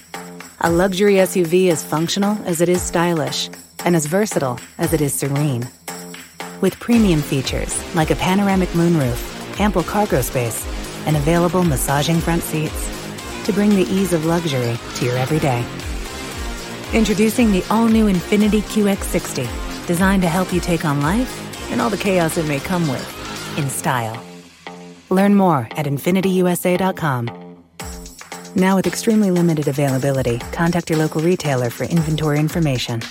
A luxury SUV as functional as it is stylish, and as versatile as it is serene. With premium features like a panoramic moonroof, ample cargo space, and available massaging front seats to bring the ease of luxury to your everyday. Introducing the all new Infiniti QX60, designed to help you take on life and all the chaos it may come with in style. Learn more at InfinitiUSA.com. Now, with extremely limited availability, contact your local retailer for inventory information.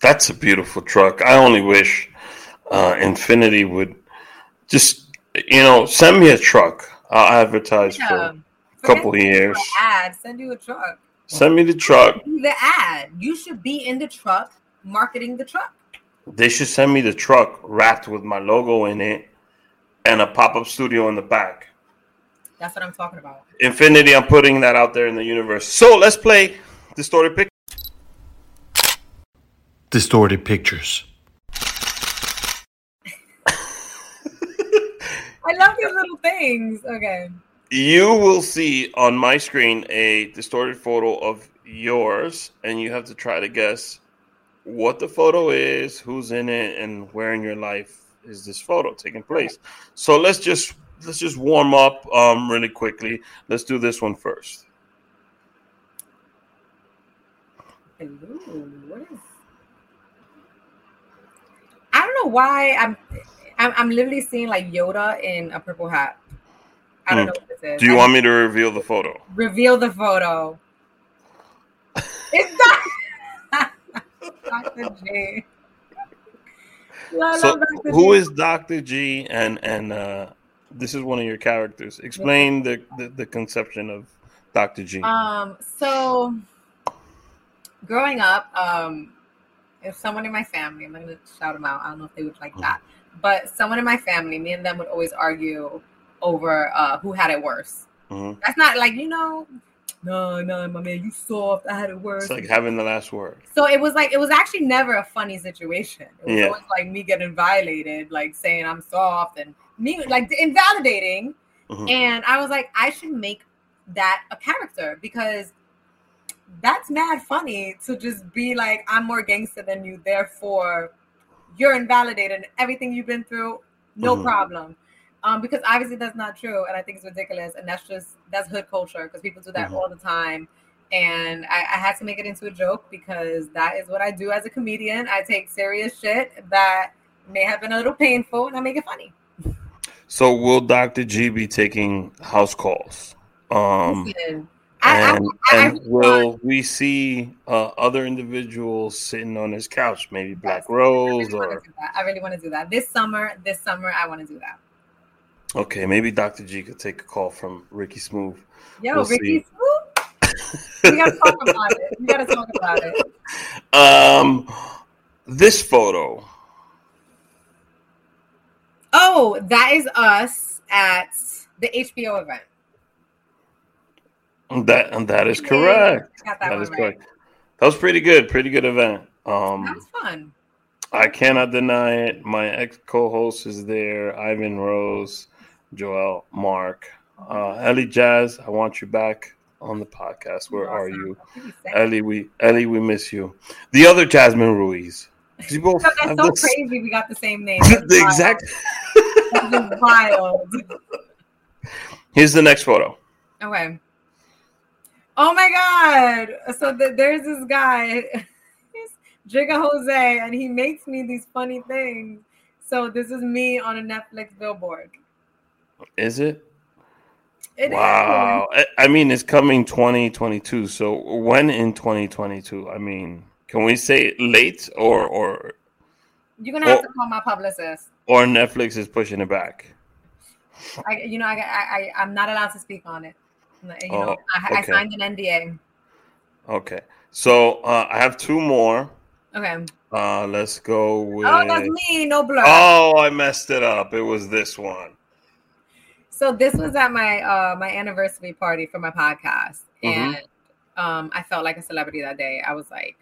That's a beautiful truck. I only wish uh, Infiniti would just, you know, send me a truck. I'll advertise yeah. for a couple years. Ad, send you a truck. Send me the truck. The ad. You should be in the truck marketing the truck. They should send me the truck wrapped with my logo in it and a pop up studio in the back. That's what I'm talking about. Infiniti, I'm putting that out there in the universe. So let's play Distorted Pictures. Distorted Pictures. I love these little things. Okay. You will see on my screen a distorted photo of yours, and you have to try to guess what the photo is, who's in it, and where in your life is this photo taking place. So let's just let's just warm up um really quickly. Let's do this one first. Ooh, what is? Don't know why I'm, I'm I'm literally seeing like Yoda in a purple hat. I don't Hmm. know what this is. Do you I want me to reveal the photo? reveal the photo? It's not Dr. I So Dr. who J. is Dr. G and and uh this is one of your characters. Explain the, the, the conception of Dr. G. Um, so growing up, um, if someone in my family, I'm not gonna shout them out. I don't know if they would like that, but someone in my family, me and them would always argue over uh, who had it worse. Mhm. That's not like you know, no, no, my man, you soft. I had it worse. It's like having the last word. so it was like it was actually never a funny situation. It was Yeah. always like me getting violated, like saying I'm soft and me like invalidating. Mhm. And I was like, I should make that a character because that's mad funny to just be like, I'm more gangster than you, therefore you're invalidated. Everything you've been through, no Mhm. problem. Um, because obviously that's not true, and I think it's ridiculous, and that's just that's hood culture because people do that Mhm. all the time. And I, I had to make it into a joke because that is what I do as a comedian. I take serious shit that may have been a little painful, and I make it funny. So will Dr. G be taking house calls? Um Listen, I, I, and, I, and will we see uh, other individuals sitting on his couch, maybe Black Yes, Rose really or. I really want to do that this summer. This summer, I want to do that. okay, maybe Dr. G could take a call from Ricky Smooth. Yo, We'll Ricky, see. Swoop, we gotta talk about it. We gotta talk about it. Um this photo. Oh, that is us at the HBO event. That and that is correct. That, That is right. correct. That was pretty good. Pretty good event. That Um, was fun. I cannot deny it. My ex co-host is there. Ivan Rose, Joel, Mark, uh, Ellie Jazz. I want you back on the podcast. Where are you, Ellie? We Ellie, we miss you. The other Jasmine Ruiz. You both So that's so the, crazy. We got the same name. the exact. Wild. Here's the next photo. Okay. Oh my god! So th- there's this guy, he's Jigga Jose, and he makes me these funny things. So this is me on a Netflix billboard. Is it? It is. wow. I, I mean, it's coming 2022. So when in 2022? I mean, can we say late or or You're gonna have Oh. to call my publicist. or Netflix is pushing it back? I, you know, I, I, I, I'm not allowed to speak on it. You know, Oh, I, I signed an NDA. Okay. So uh, I have two more. Okay. Uh, let's go with. Oh, that's me. No blur. Oh, I messed it up. It was this one. So this was at my uh my anniversary party for my podcast, Mhm. and um I felt like a celebrity that day. I was like,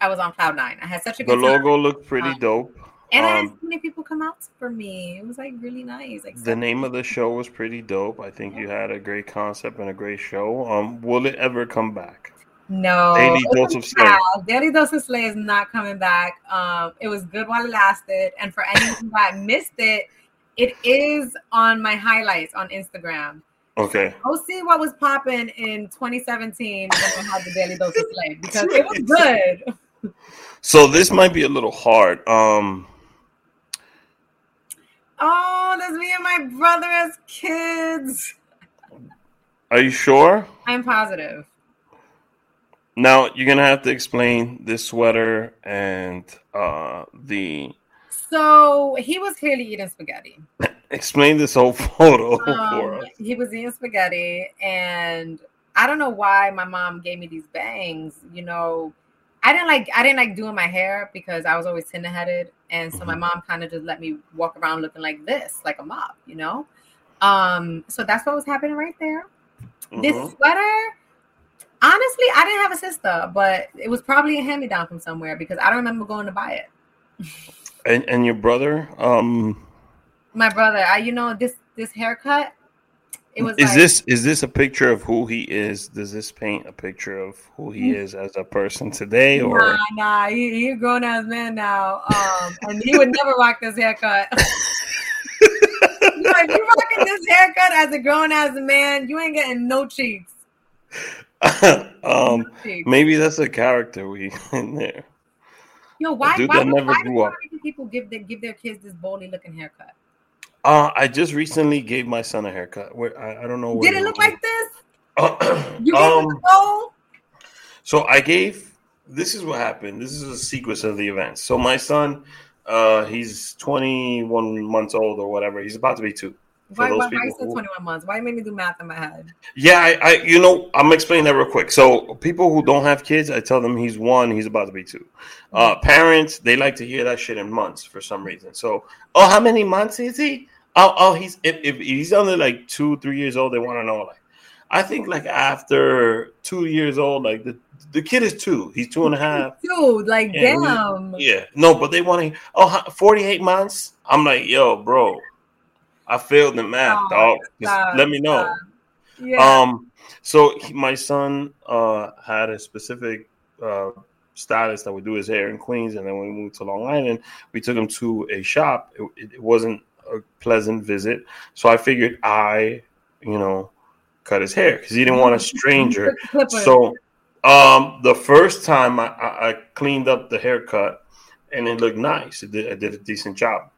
I was on cloud nine. I had such a The good time, logo looked pretty Um, dope. And I had um, so many people come out for me. It was like really nice. Like The name of the show was pretty dope. I think you had a great concept and a great show. Um, will it ever come back? no Daily Dose of Slay. Daily Dose of Slay is not coming back. Um, it was good while it lasted, and for anyone that missed it, it is on my highlights on Instagram. Okay. Go see what was popping in 2017 when I had the Daily Dose of Slay because it was good. So this might be a little hard. Um, Oh, that's me and my brother as kids. are you sure? I'm positive. Now you're gonna have to explain this sweater and uh, the So he was clearly eating spaghetti. explain this whole photo for Um, us. he was eating spaghetti, and I don't know why my mom gave me these bangs. You know, I didn't like I didn't like doing my hair because I was always tender headed, and so my Mhm. mom kind of just let me walk around looking like this, like a mop, you know. Um, so that's what was happening right there. This Mhm. sweater, honestly, I didn't have a sister, but it was probably a hand me down from somewhere because I don't remember going to buy it. And and your brother, um, My brother, I you know this this haircut, it was is like, this is this a picture of who he is? Does this paint a picture of who he Mm. is as a person today, or Nah, nah, he, he a grown ass man now. Um, and he would never rock this haircut. if you rocking this haircut as a grown ass man, you ain't getting no cheeks. um, maybe that's a character we in there. Yo, why? why, never why grew do people give their, give their kids this bowly looking haircut? Uh, I just recently gave my son a haircut. Where I, I don't know. where Did it look like this? You um? So I gave. This is what happened. This is a sequence of the events. So my son, uh, he's 21 months old or whatever. He's about to be two. Why, why, why you said who- 21 months? Why you made me do math in my head? Yeah, I, I, you know, I'm explaining that real quick. So people who don't have kids, I tell them he's one, he's about to be two. Uh, parents, they like to hear that shit in months for some reason. So, oh, how many months is he? Oh, oh, he's if, if he's under like two, three years old, they want to know. Like, I think like after two years old, like the the kid is two, he's two and a half. Dude, like, Yeah, we- damn. Yeah, no, but they want to. Oh, 48 months. I'm like, yo, bro, I failed in math, Oh, dog. Just let me know. Yeah. Um, so he, my son uh had a specific uh stylist that would do his hair in Queens, and then when we moved to Long Island, we took him to a shop. It, it, it wasn't a pleasant visit, so I figured I, you know, cut his hair because he didn't want a stranger. So, um, the first time I, I, I cleaned up the haircut, and it looked nice. It did, I did a decent job.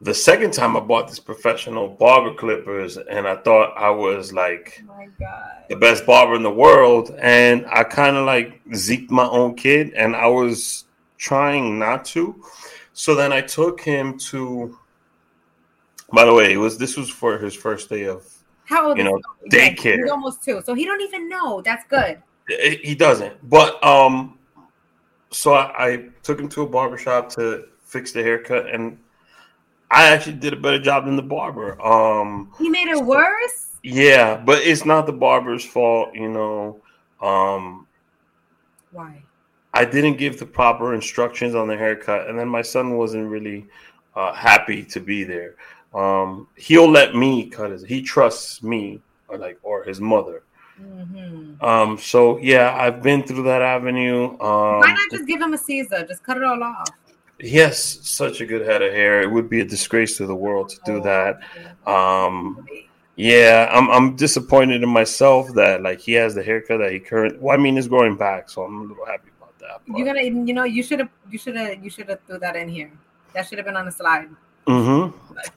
The second time I bought this professional barber clippers, and I thought I was like oh my God. the best barber in the world, and I kind of like zeked my own kid, and I was trying not to. So then I took him to. By the way, it was this was for his first day of How old you know, he? daycare. He's almost two. So he don't even know. That's good. He he doesn't. But um, so I, I took him to a barbershop to fix the haircut, and I actually did a better job than the barber. Um, He made it worse? yeah, but it's not the barber's fault, you know. Um, Why? I didn't give the proper instructions on the haircut, and then my son wasn't really uh, happy to be there. Um, he'll let me cut his. He trusts me, or like, or his mother. hmm Um, so yeah, I've been through that avenue. Um, Why not just give him a Caesar? Just cut it all off. He has such a good head of hair. It would be a disgrace to the world to do that. Um, yeah, I'm I'm disappointed in myself that like he has the haircut that he current. Well, I mean, it's growing back, so I'm a little happy about that. You're gonna, you know, you should have, you should have, you should have threw that in here. That should have been on the slide. hmm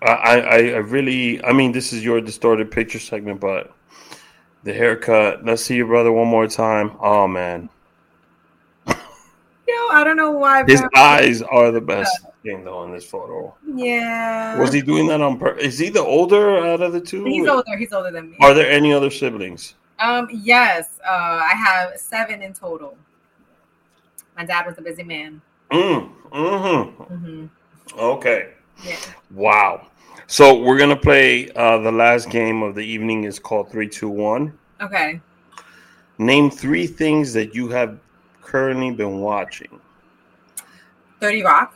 I, I I really. I mean, this is your distorted picture segment, but the haircut. Let's see your brother one more time. Oh man, I don't know why. his eyes are the best thing though in this photo. Yeah. Was he doing that on purpose? Is he the older out of the two? He's older. He's older than me. Are there any other siblings? Um, yes. Uh, I have seven in total. My dad was a busy man. Mm, mm-hmm. hmm Okay. Yeah. Wow. So we're gonna play uh, the last game of the evening. is called three, two, one. Okay. Name three things that you have currently been watching. Thirty Rock.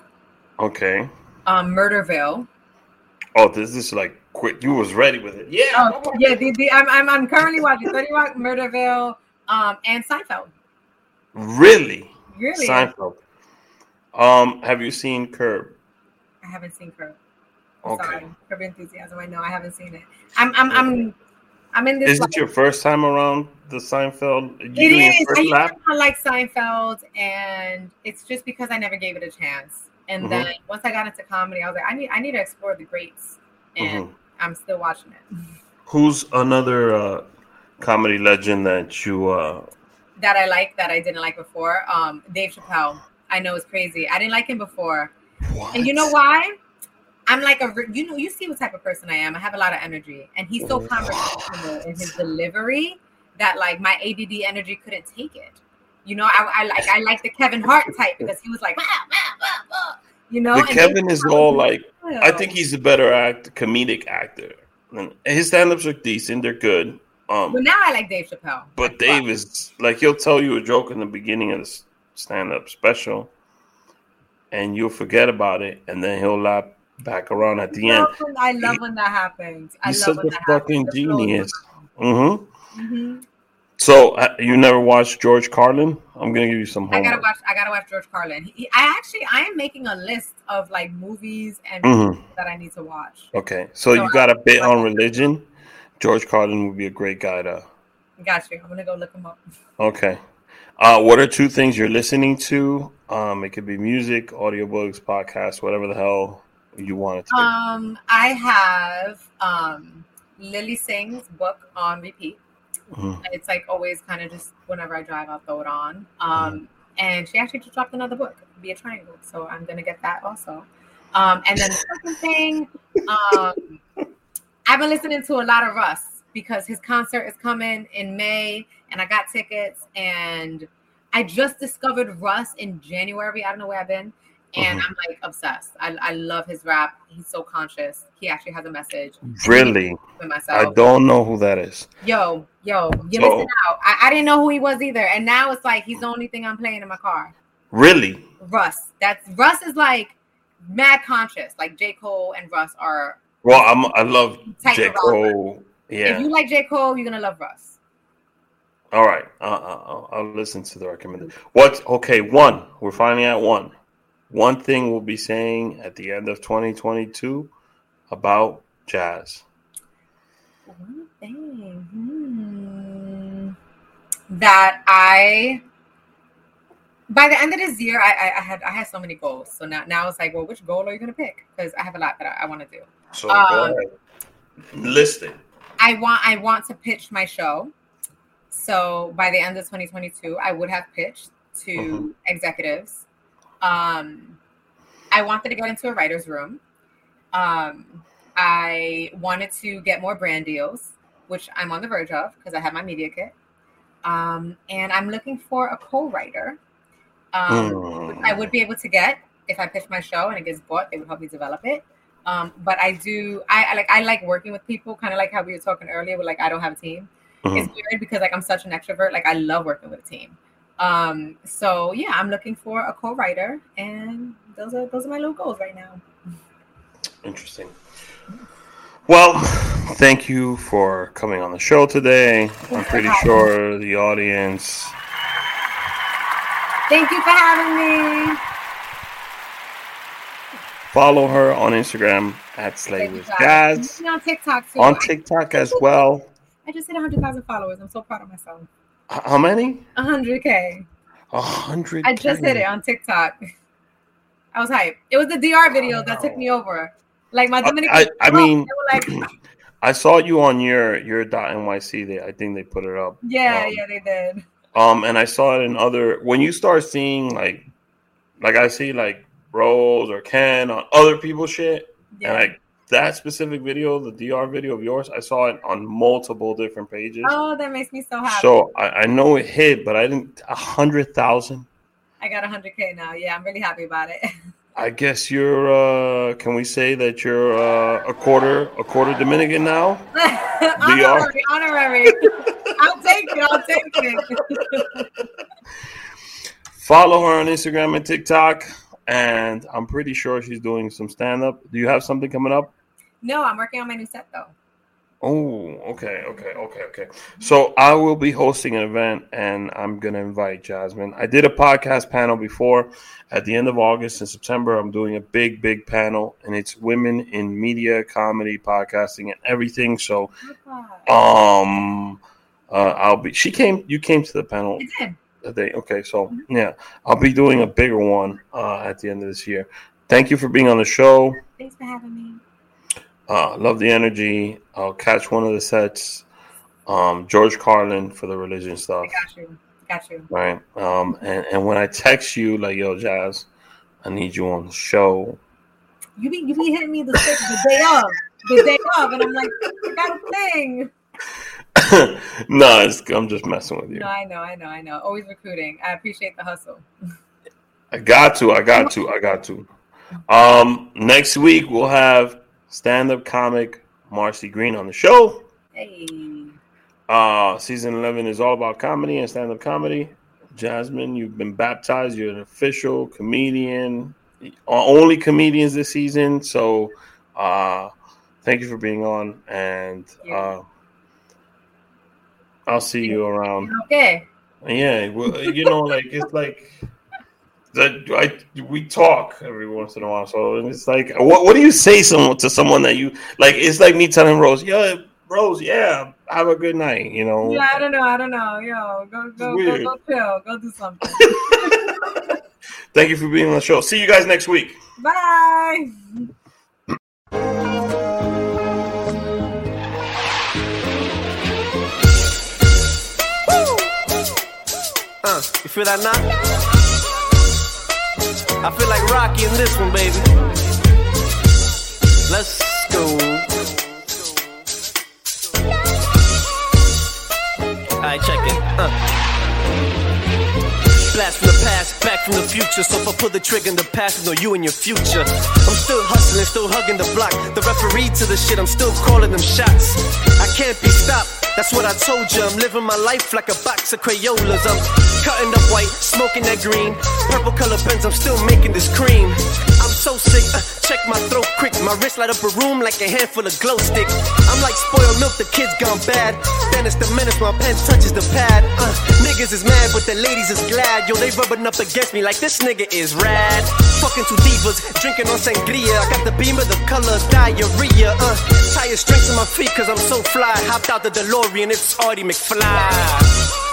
Okay. Um, Murderville. Oh, this is like quick. You was ready with it. Yeah. Oh, yeah. The, the, I'm, I'm, I'm currently watching Thirty Rock, Murderville, um, and Seinfeld. Really? Really? Seinfeld. Um, have you seen Curb? I haven't seen Curb. I'm Okay. Sorry. Curb Enthusiasm. I know I haven't seen it. I'm, I'm, I'm, I'm in this. Is like- it your first time around the Seinfeld? You It doing. I lap? like Seinfeld, and it's just because I never gave it a chance. And Mhm. then once I got into comedy, I was like, I need, I need to explore the greats, and Mhm. I'm still watching it. Who's another uh, comedy legend that you? Uh, That I like, that I didn't like before. Um, Dave Chappelle. I know it's crazy. I didn't like him before, and you know why? I'm like a, you know, you see what type of person I am. I have a lot of energy, and he's so conversational in his delivery that like my ADD energy couldn't take it. You know, I, I like I like the Kevin Hart type because he was like, "Bah, bah, bah, bah," you know. And Kevin is all like, I think he's a better act, comedic actor. And his stand-ups are decent; they're good. Um, But now I like Dave Chappelle. but Like, Dave fuck. is like he'll tell you a joke in the beginning of the stand-up special, and you'll forget about it, and then he'll laugh back around at the I end. when- I love when that happens. I He's love such a that fucking happens. It blows my genius. mind. hmm mm-hmm. So uh, you never watched George Carlin? I'm gonna give you some I gotta watch. I gotta watch George Carlin. He, I actually, I am making a list of like movies and Mhm. that I need to watch. Okay, so So you got a bit I- on religion. George Carlin would be a great guy to. Got you. I'm gonna go look him up. Okay. Uh, what are two things you're listening to? Um, it could be music, audiobooks, podcasts, whatever the hell you want it to. Um, I have um Lilly Singh's book on repeat. Mhm. It's like always kind of just whenever I drive, I'll throw it on. Um, and she actually just dropped another book, Be a Triangle. So I'm gonna get that also. Um, and then the second thing, um, I've been listening to a lot of Russ because his concert is coming in May, and I got tickets. And I just discovered Russ in January. I don't know where I've been, and Mhm. I'm like obsessed. I, I love his rap. He's so conscious. He actually has a message. Really? I don't know who that is. Yo, yo, you So- listen out. I, I didn't know who he was either, and now it's like he's the only thing I'm playing in my car. Really? Russ. That's Russ is like mad conscious. Like J Cole and Russ are. Well, I'm. I love J Cole. If you like J Cole, you're gonna love Russ. All right. Uh, uh, I'll, I'll listen to the recommendation. What? Okay. One. We're finally at one. One thing we'll be saying at the end of 2022 about jazz. One thing hmm, that I. By the end of this year, I, I, had I had so many goals. So now now it's like, well, which goal are you gonna pick? Because I have a lot that I, I want to do. So Um. List it. I want I want to pitch my show. So by the end of 2022, I would have pitched to Mhm. executives. Um, I wanted to get into a writer's room. Um, I wanted to get more brand deals, which I'm on the verge of because I have my media kit. Um, and I'm looking for a co-writer. Um. I would be able to get if I pitch my show and it gets bought. They would help me develop it. Um, but I do. I, I like. I like working with people, kind of like how we were talking earlier. With like, I don't have a team. Mhm. It's weird because like I'm such an extrovert. Like I love working with a team. Um, so yeah, I'm looking for a co-writer, and those are those are my little goals right now. Interesting. Well, thank you for coming on the show today. I'm pretty sure the audience. Thank you for having me. Follow her on Instagram at Slay with. On TikTok too. On TikTok as well. I just hit 100,000 followers. I'm so proud of myself. How many? 100k. A hundred. I just hit it on TikTok. I was hyped. It was the DR video that took me over. Like my I- Dominican. I- I mean- they were like, I saw you on your your .nyc. They, I think they put it up. yeah, Um, yeah, they did. Um, and I saw it in other. When you start seeing like, like I see like Rose or Ken on other people's shit, Yeah. and like that specific video, the DR video of yours, I saw it on multiple different pages. oh, that makes me so happy. so I, I know it hit, but I didn't a hundred thousand. I got a 100k now. Yeah, I'm really happy about it. I guess you're. uh Can we say that you're uh, a quarter a quarter Dominican now? honorary, honorary. I'll take it. I'll take it. Follow her on Instagram and TikTok, and I'm pretty sure she's doing some stand up. Do you have something coming up? no, I'm working on my new set though. Oh, okay, okay, okay, okay. So I will be hosting an event and I'm gonna invite Jasmine. I did a podcast panel before. At the end of August and September, I'm doing a big, big panel, and it's women in media, comedy, podcasting, and everything. So, um, uh, I'll be. She came. You came to the panel I did. That day. Okay, so yeah, I'll be doing a bigger one uh, at the end of this year. Thank you for being on the show. Thanks for having me. Uh, love the energy. I'll catch one of the sets. Um, George Carlin for the religion stuff, I got you. Got you. right? Um, and, and when I text you like, "Yo, Jazz, I need you on the show," You be you be hitting me the, the day of, the day of, and I'm like, I got a thing. no, it's, I'm just messing with you. No, I know, I know, I know. Always recruiting. I appreciate the hustle. I got to, I got to, I got to. Um, next week we'll have stand-up comic Marcy Green on the show. Hey. Uh, season 11 is all about comedy and stand-up comedy. Jasmine, you've been baptized. You're an official comedian. Only comedians this season. So, uh, thank you for being on, and uh, I'll see you around. Okay. Yeah, well, you know, like it's like that. I we talk every once in a while, so it's like, what what do you say someone to someone that you like? It's like me telling Rose, yeah, Rose, yeah, have a good night. You know. Yeah, I don't know, I don't know. Yo, go go go, go chill, go do something. Thank you for being on the show. See you guys next week. Bye. Uh, you feel that knock? I feel like Rocky in this one, baby. Let's go. Alright, check it. Uh. Blast from the past, back from the future. So if I pull the trigger in the past, know you and your future. I'm still hustling, still hugging the block. The referee to the shit, I'm still calling them shots. I can't be stopped. That's what I told you. I'm living my life like a box of Crayolas. I'm cutting up white, smoking that green. Purple color pens, I'm still making this cream. I'm so sick, uh, check my throat quick. My wrist light up a room like a handful of glow sticks. I'm like spoiled milk, the kids gone bad. Then it's the minutes my pen touches the pad. Uh, niggas is mad, but the ladies is glad. Yo, they rubbing up against me like this nigga is rad. Fucking two divas, drinking on sangria. I got the beam of the color diarrhea. Uh, tire strength in my feet, cause I'm so fly. Hopped out the DeLorean, it's Artie McFly.